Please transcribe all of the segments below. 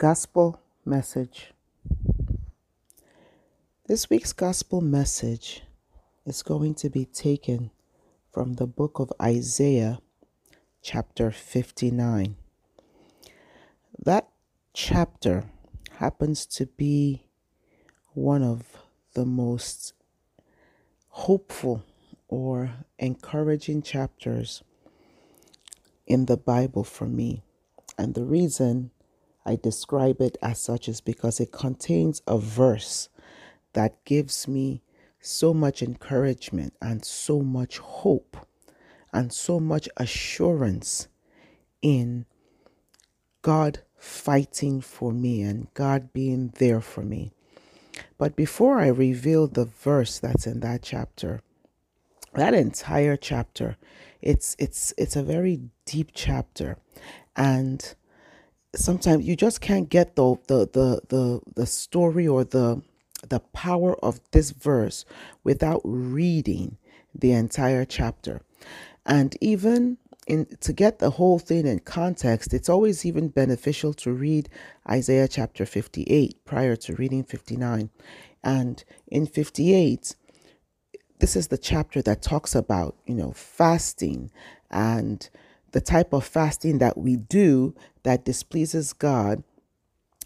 Gospel Message. This week's Gospel Message is going to be taken from the book of Isaiah, chapter 59. That chapter happens to be one of the most hopeful or encouraging chapters in the Bible for me. And the reason I describe it as such is because it contains a verse that gives me so much encouragement and so much hope and so much assurance in God fighting for me and God being there for me. But before I reveal the verse that's in that chapter, that entire chapter, it's it's it's a very deep chapter and sometimes you just can't get the the the the, the story or the the power of this verse without reading the entire chapter. And even in to get the whole thing in context, it's always even beneficial to read Isaiah chapter 58 prior to reading 59. And in 58, this is the chapter that talks about, you know, fasting and the type of fasting that we do that displeases God,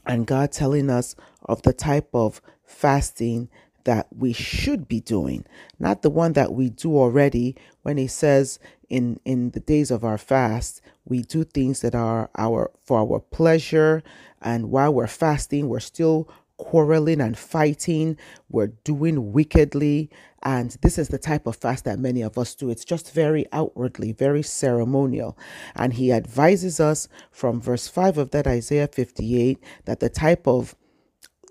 and God telling us of the type of fasting that we should be doing, not the one that we do already. When he says in in the days of our fast, we do things that are our for our pleasure. And while we're fasting, we're still quarreling and fighting, we're doing wickedly. And this is the type of fast that many of us do. It's just very outwardly, very ceremonial. And he advises us from verse 5 of that Isaiah 58 that the type of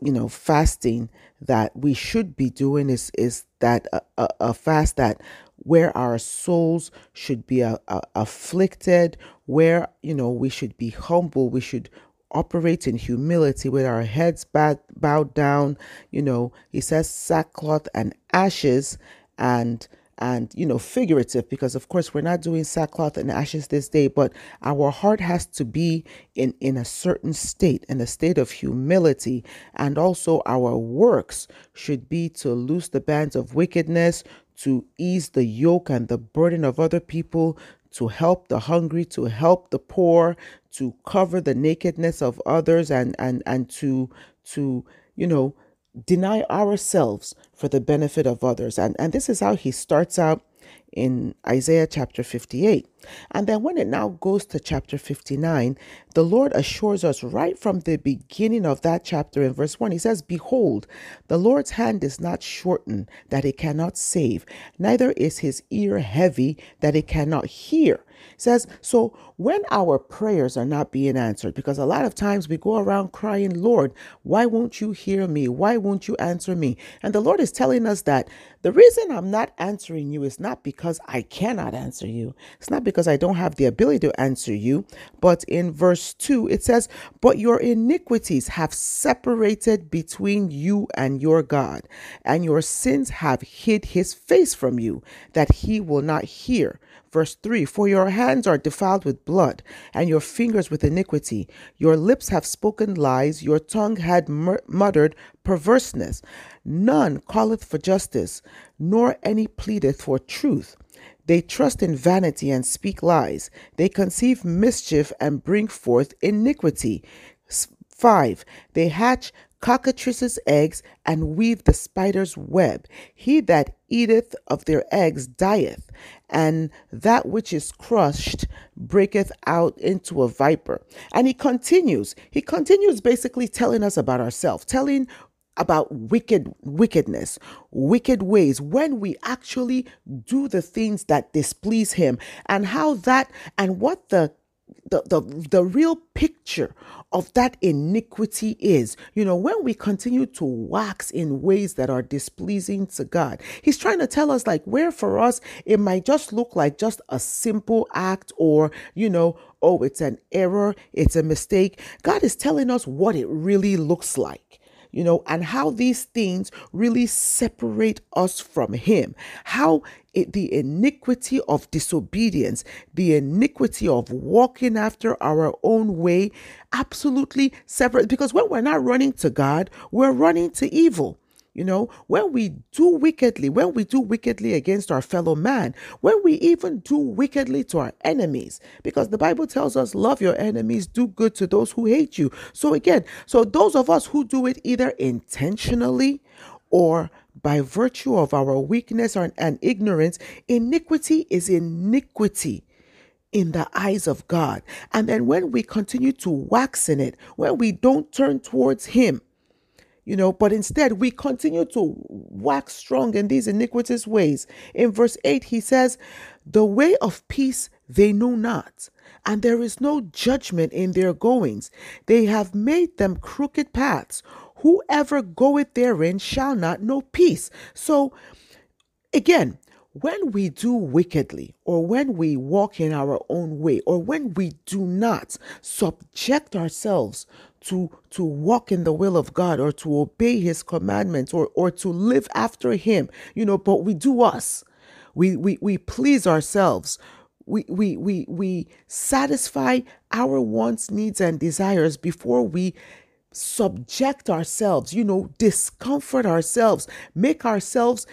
you know fasting that we should be doing is is that a, a, a fast that where our souls should be a, afflicted where you know we should be humble we should operate in humility with our heads bowed, down. You know, he says sackcloth and ashes and and you know figurative because of course we're not doing sackcloth and ashes this day but our heart has to be in in a certain state in a state of humility and also our works should be to loose the bands of wickedness to ease the yoke and the burden of other people to help the hungry, to help the poor, to cover the nakedness of others and and and to to you know deny ourselves for the benefit of others. And and this is how he starts out in Isaiah chapter 58. And then when it now goes to chapter 59, the Lord assures us right from the beginning of that chapter in verse 1, He says, Behold, the Lord's hand is not shortened that it cannot save, neither is his ear heavy that it cannot hear. Says so when our prayers are not being answered because a lot of times we go around crying lord why won't you hear me? Why won't you answer me? And the lord is telling us that the reason i'm not answering you is not because i cannot answer you. It's not because i don't have the ability to answer you but in verse 2 it says but your iniquities have separated between you and your god and your sins have hid his face from you that he will not hear Verse 3 For your hands are defiled with blood, and your fingers with iniquity. Your lips have spoken lies, your tongue had mur- muttered perverseness. None calleth for justice, nor any pleadeth for truth. They trust in vanity and speak lies. They conceive mischief and bring forth iniquity. 5. They hatch cockatrices' eggs and weave the spider's web. He that eateth of their eggs dieth, and that which is crushed breaketh out into a viper. And he continues, he continues basically telling us about ourselves, telling about wicked wickedness wicked ways when we actually do the things that displease him and how that and what the the, the, the real picture of that iniquity is. You know, when we continue to wax in ways that are displeasing to God, He's trying to tell us, like, where for us it might just look like just a simple act or, you know, oh, it's an error, it's a mistake. God is telling us what it really looks like you know, and how these things really separate us from Him. How it, the iniquity of disobedience, the iniquity of walking after our own way, absolutely separate. Because when we're not running to God, we're running to evil. You know, when we do wickedly, when we do wickedly against our fellow man, when we even do wickedly to our enemies, because the Bible tells us, love your enemies, do good to those who hate you. So, again, so those of us who do it either intentionally or by virtue of our weakness and ignorance, iniquity is iniquity in the eyes of God. And then when we continue to wax in it, when we don't turn towards Him, you know, but instead we continue to wax strong in these iniquitous ways. In verse 8, he says, The way of peace they know not, and there is no judgment in their goings. They have made them crooked paths. Whoever goeth therein shall not know peace. So, again, when we do wickedly, or when we walk in our own way, or when we do not subject ourselves to to walk in the will of God or to obey his commandments or or to live after him you know but we do us. We we we please ourselves. We we we we satisfy our wants needs and desires before we subject ourselves you know discomfort ourselves make ourselves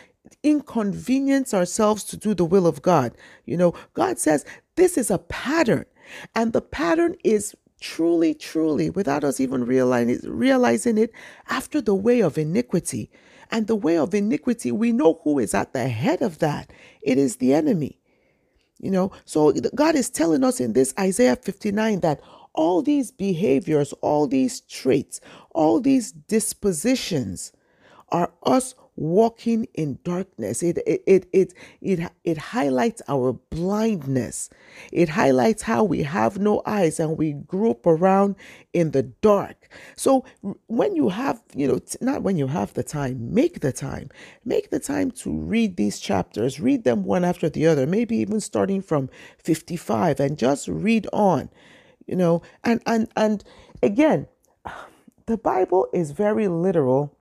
inconvenience ourselves to do the will of God. You know God says this is a pattern and the pattern is truly, truly, without us even realizing, it, after the way of iniquity. And the way of iniquity, we know who is at the head of that. It is the enemy. You know, so God is telling us in this Isaiah 59 that all these behaviors, all these traits, all these dispositions are us walking in darkness. It it it it it, it highlights our blindness. It highlights how we have no eyes and we grope around in the dark. So when you have, you know, not when you have the time, make the time. Make the time to read these chapters. Read them one after the other, maybe even starting from 55 and just read on. You know, and and and again, the Bible is very literal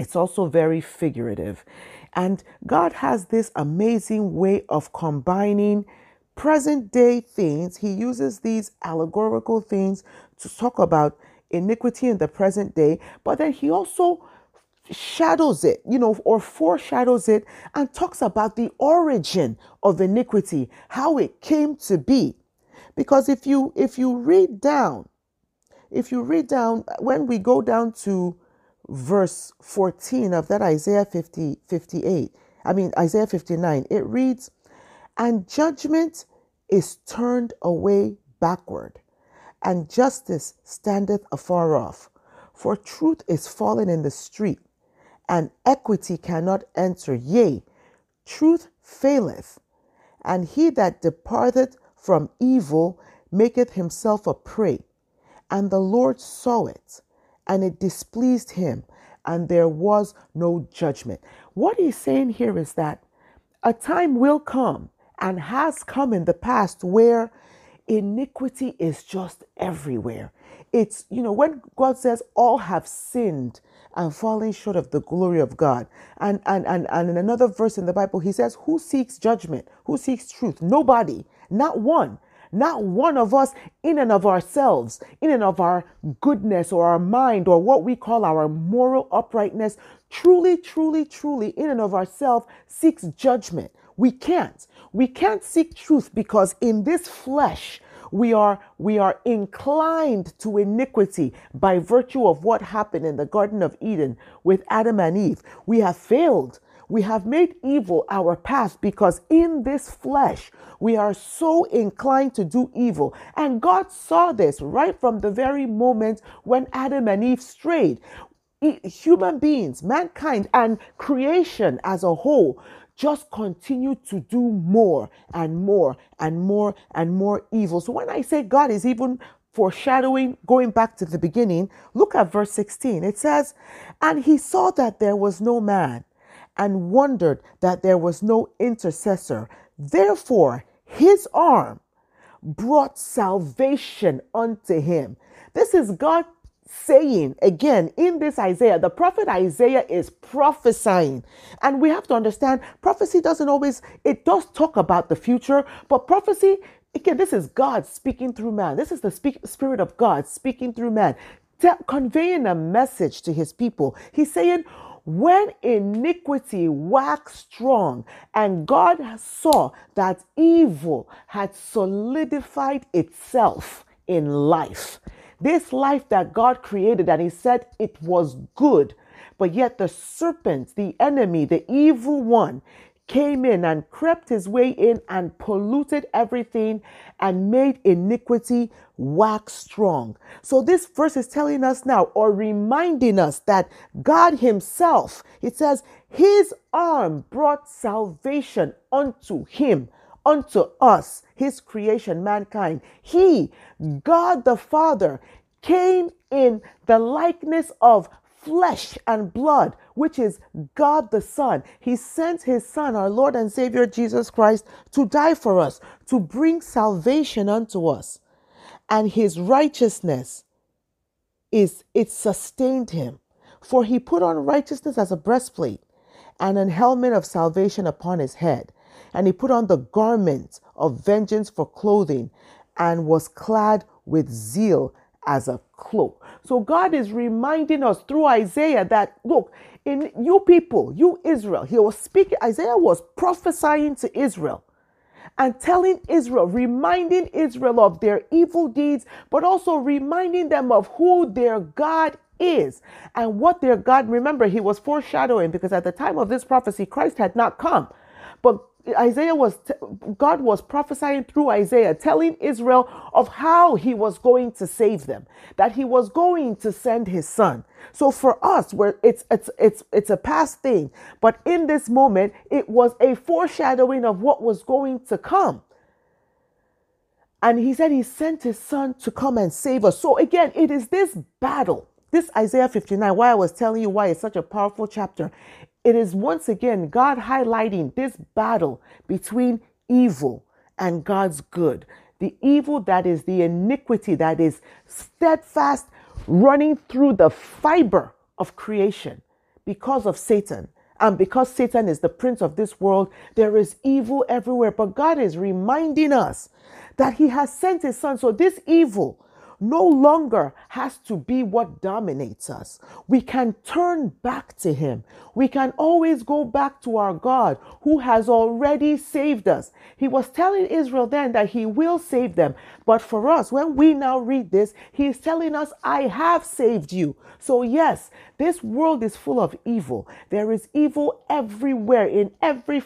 it's also very figurative. And God has this amazing way of combining present day things. He uses these allegorical things to talk about iniquity in the present day, but then He also shadows it, you know, or foreshadows it and talks about the origin of iniquity, how it came to be. Because if you if you read down, if you read down when we go down to verse 14 of that Isaiah 50, 58, I mean, Isaiah 59, it reads, And judgment is turned away backward, and justice standeth afar off. For truth is fallen in the street, and equity cannot enter. Yea, truth faileth, and he that departeth from evil maketh himself a prey. And the Lord saw it and it displeased him, and there was no judgment. What he's saying here is that a time will come and has come in the past where iniquity is just everywhere. It's, you know, when God says all have sinned and fallen short of the glory of God. And, and, and, and in another verse in the Bible, he says, Who seeks judgment? Who seeks truth? Nobody, not one. Not one of us, in and of ourselves, in and of our goodness or our mind or what we call our moral uprightness, truly, truly, truly, in and of ourselves, seeks judgment. We can't. We can't seek truth because in this flesh, we are we are inclined to iniquity by virtue of what happened in the garden of Eden with Adam and Eve. We have failed we have made evil our path because in this flesh we are so inclined to do evil. And God saw this right from the very moment when Adam and Eve strayed. Human beings, mankind, and creation as a whole just continue to do more and more and more and more evil. So when I say God is even foreshadowing, going back to the beginning, look at verse 16. It says, And he saw that there was no man and wondered that there was no intercessor. Therefore, his arm brought salvation unto him. This is God saying again in this Isaiah, the prophet Isaiah is prophesying. And we have to understand prophecy doesn't always, it does talk about the future, but prophecy, again, this is God speaking through man. This is the speak, Spirit of God speaking through man, conveying a message to his people. He's saying, when iniquity waxed strong and God saw that evil had solidified itself in life, this life that God created and He said it was good, but yet the serpent, the enemy, the evil one, came in and crept his way in and polluted everything and made iniquity wax strong. So this verse is telling us now or reminding us that God himself, it says, his arm brought salvation unto him, unto us, his creation, mankind. He, God the Father, came in the likeness of flesh and blood, which is God the Son. He sent his Son, our Lord and Savior Jesus Christ, to die for us, to bring salvation unto us. And his righteousness is it sustained him. For he put on righteousness as a breastplate and an helmet of salvation upon his head. And he put on the garment of vengeance for clothing and was clad with zeal as a cloak. So God is reminding us through Isaiah that look, in you people, you Israel, he was speaking, Isaiah was prophesying to Israel and telling Israel, reminding Israel of their evil deeds, but also reminding them of who their God is and what their God, remember, he was foreshadowing because at the time of this prophecy, Christ had not come. But Isaiah was, God was prophesying through Isaiah, telling Israel of how he was going to save them, that he was going to send his son. So for us, where it's, it's, it's, it's a past thing, but in this moment, it was a foreshadowing of what was going to come. And he said he sent his son to come and save us. So again, it is this battle this Isaiah 59, why I was telling you why it's such a powerful chapter, it is once again God highlighting this battle between evil and God's good. The evil that is the iniquity that is steadfast running through the fiber of creation because of Satan. And because Satan is the prince of this world, there is evil everywhere. But God is reminding us that He has sent His Son. So this evil, no longer has to be what dominates us. We can turn back to Him. We can always go back to our God who has already saved us. He was telling Israel then that He will save them. But for us, when we now read this, He is telling us, I have saved you. So, yes, this world is full of evil. There is evil everywhere in every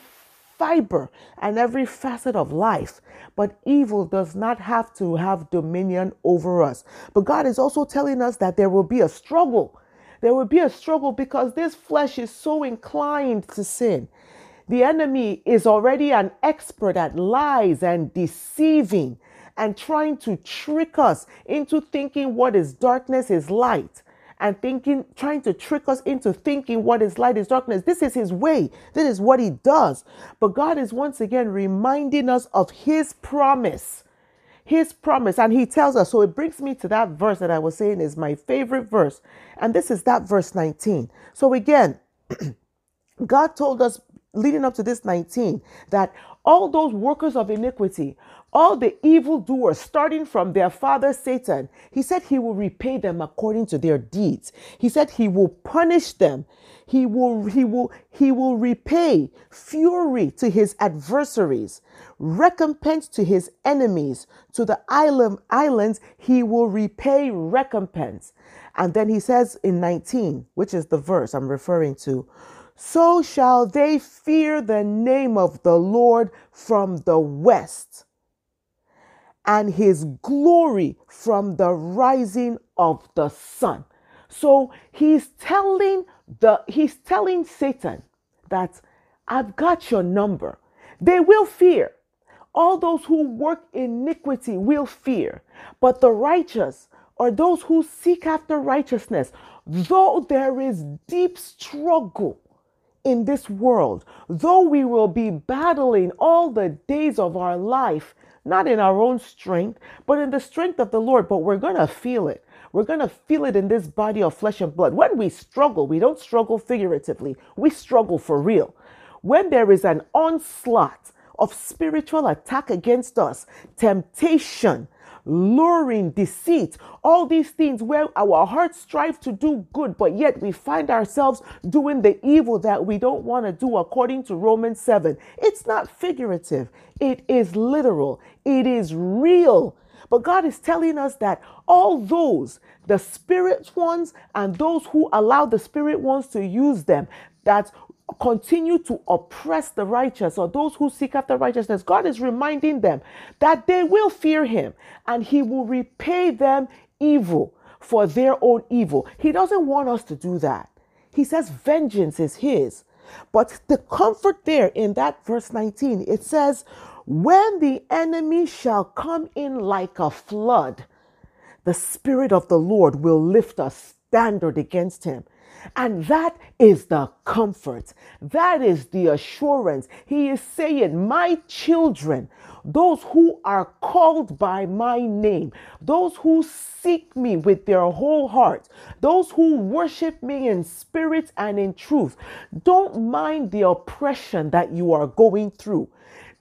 fiber and every facet of life. But evil does not have to have dominion over us. But God is also telling us that there will be a struggle. There will be a struggle because this flesh is so inclined to sin. The enemy is already an expert at lies and deceiving and trying to trick us into thinking what is darkness is light and thinking, trying to trick us into thinking what is light is darkness. This is his way. This is what he does. But God is once again reminding us of his promise. His promise. And he tells us, so it brings me to that verse that I was saying is my favorite verse. And this is that verse 19. So again, God told us leading up to this 19 that all those workers of iniquity, all the evildoers, starting from their father Satan, he said he will repay them according to their deeds. He said he will punish them. He will, he will, he will repay fury to his adversaries, recompense to his enemies. To the island, islands, he will repay recompense. And then he says in 19, which is the verse I'm referring to, so shall they fear the name of the Lord from the west, and his glory from the rising of the sun. So he's telling the he's telling Satan that I've got your number. They will fear. All those who work iniquity will fear, but the righteous or those who seek after righteousness, though there is deep struggle, in this world, though we will be battling all the days of our life, not in our own strength, but in the strength of the Lord, but we're going to feel it. We're going to feel it in this body of flesh and blood. When we struggle, we don't struggle figuratively, we struggle for real. When there is an onslaught of spiritual attack against us, temptation, luring, deceit, all these things where our hearts strive to do good, but yet we find ourselves doing the evil that we don't want to do according to Romans 7. It's not figurative, it is literal, it is real. But God is telling us that all those, the spirit ones and those who allow the spirit ones to use them, that continue to oppress the righteous or those who seek after righteousness, God is reminding them that they will fear Him and He will repay them evil for their own evil. He doesn't want us to do that. He says vengeance is His. But the comfort there in that verse 19, it says, When the enemy shall come in like a flood, the Spirit of the Lord will lift a standard against him. And that is the comfort. That is the assurance. He is saying, My children, those who are called by my name, those who seek me with their whole heart, those who worship me in spirit and in truth, don't mind the oppression that you are going through.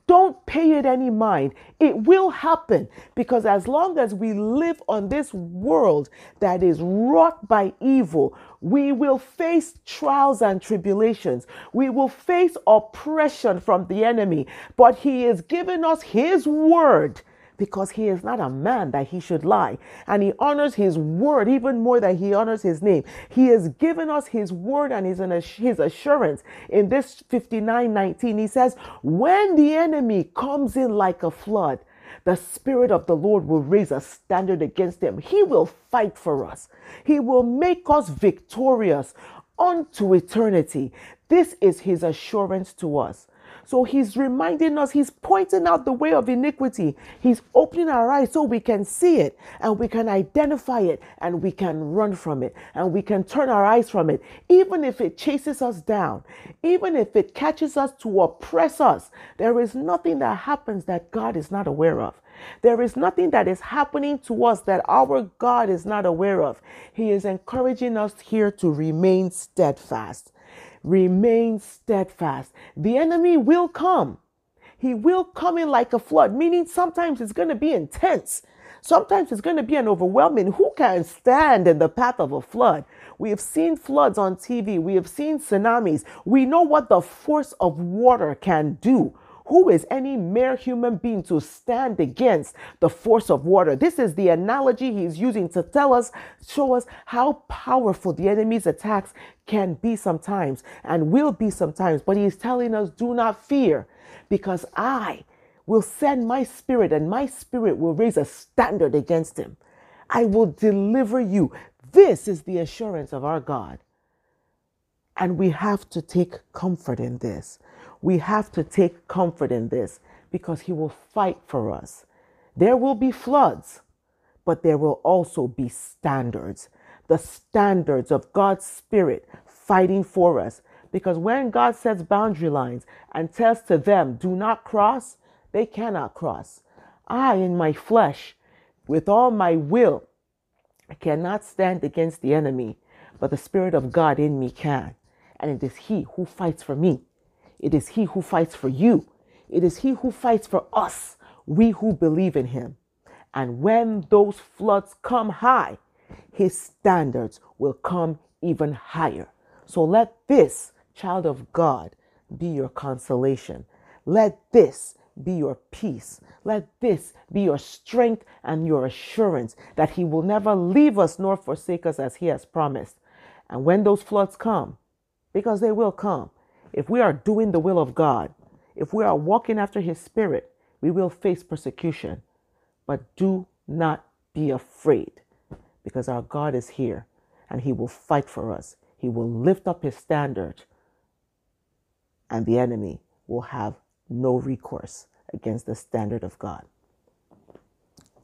Don't pay it any mind. It will happen because as long as we live on this world that is wrought by evil, we will face trials and tribulations. We will face oppression from the enemy. But He has given us His word because he is not a man that he should lie. And he honors his word even more than he honors his name. He has given us his word and his, his assurance. In this 59 19, he says, When the enemy comes in like a flood, the Spirit of the Lord will raise a standard against them. He will fight for us. He will make us victorious unto eternity. This is His assurance to us. So he's reminding us, he's pointing out the way of iniquity. He's opening our eyes so we can see it and we can identify it and we can run from it and we can turn our eyes from it. Even if it chases us down, even if it catches us to oppress us, there is nothing that happens that God is not aware of. There is nothing that is happening to us that our God is not aware of. He is encouraging us here to remain steadfast remain steadfast. The enemy will come. He will come in like a flood, meaning sometimes it's going to be intense. Sometimes it's going to be an overwhelming. Who can stand in the path of a flood? We have seen floods on TV. We have seen tsunamis. We know what the force of water can do. Who is any mere human being to stand against the force of water? This is the analogy he's using to tell us, show us how powerful the enemy's attacks can be sometimes and will be sometimes. But he's telling us, do not fear because I will send my spirit and my spirit will raise a standard against him. I will deliver you. This is the assurance of our God. And we have to take comfort in this. We have to take comfort in this because He will fight for us. There will be floods, but there will also be standards. The standards of God's Spirit fighting for us. Because when God sets boundary lines and tells to them, do not cross, they cannot cross. I, in my flesh, with all my will, I cannot stand against the enemy, but the Spirit of God in me can. And it is He who fights for me. It is He who fights for you. It is He who fights for us, we who believe in Him. And when those floods come high, His standards will come even higher. So let this, child of God, be your consolation. Let this be your peace. Let this be your strength and your assurance that He will never leave us nor forsake us as He has promised. And when those floods come, because they will come, if we are doing the will of God, if we are walking after His Spirit, we will face persecution. But do not be afraid because our God is here and He will fight for us. He will lift up His standard, and the enemy will have no recourse against the standard of God.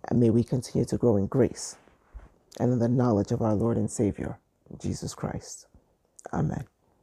And may we continue to grow in grace and in the knowledge of our Lord and Savior, Jesus Christ. Amen.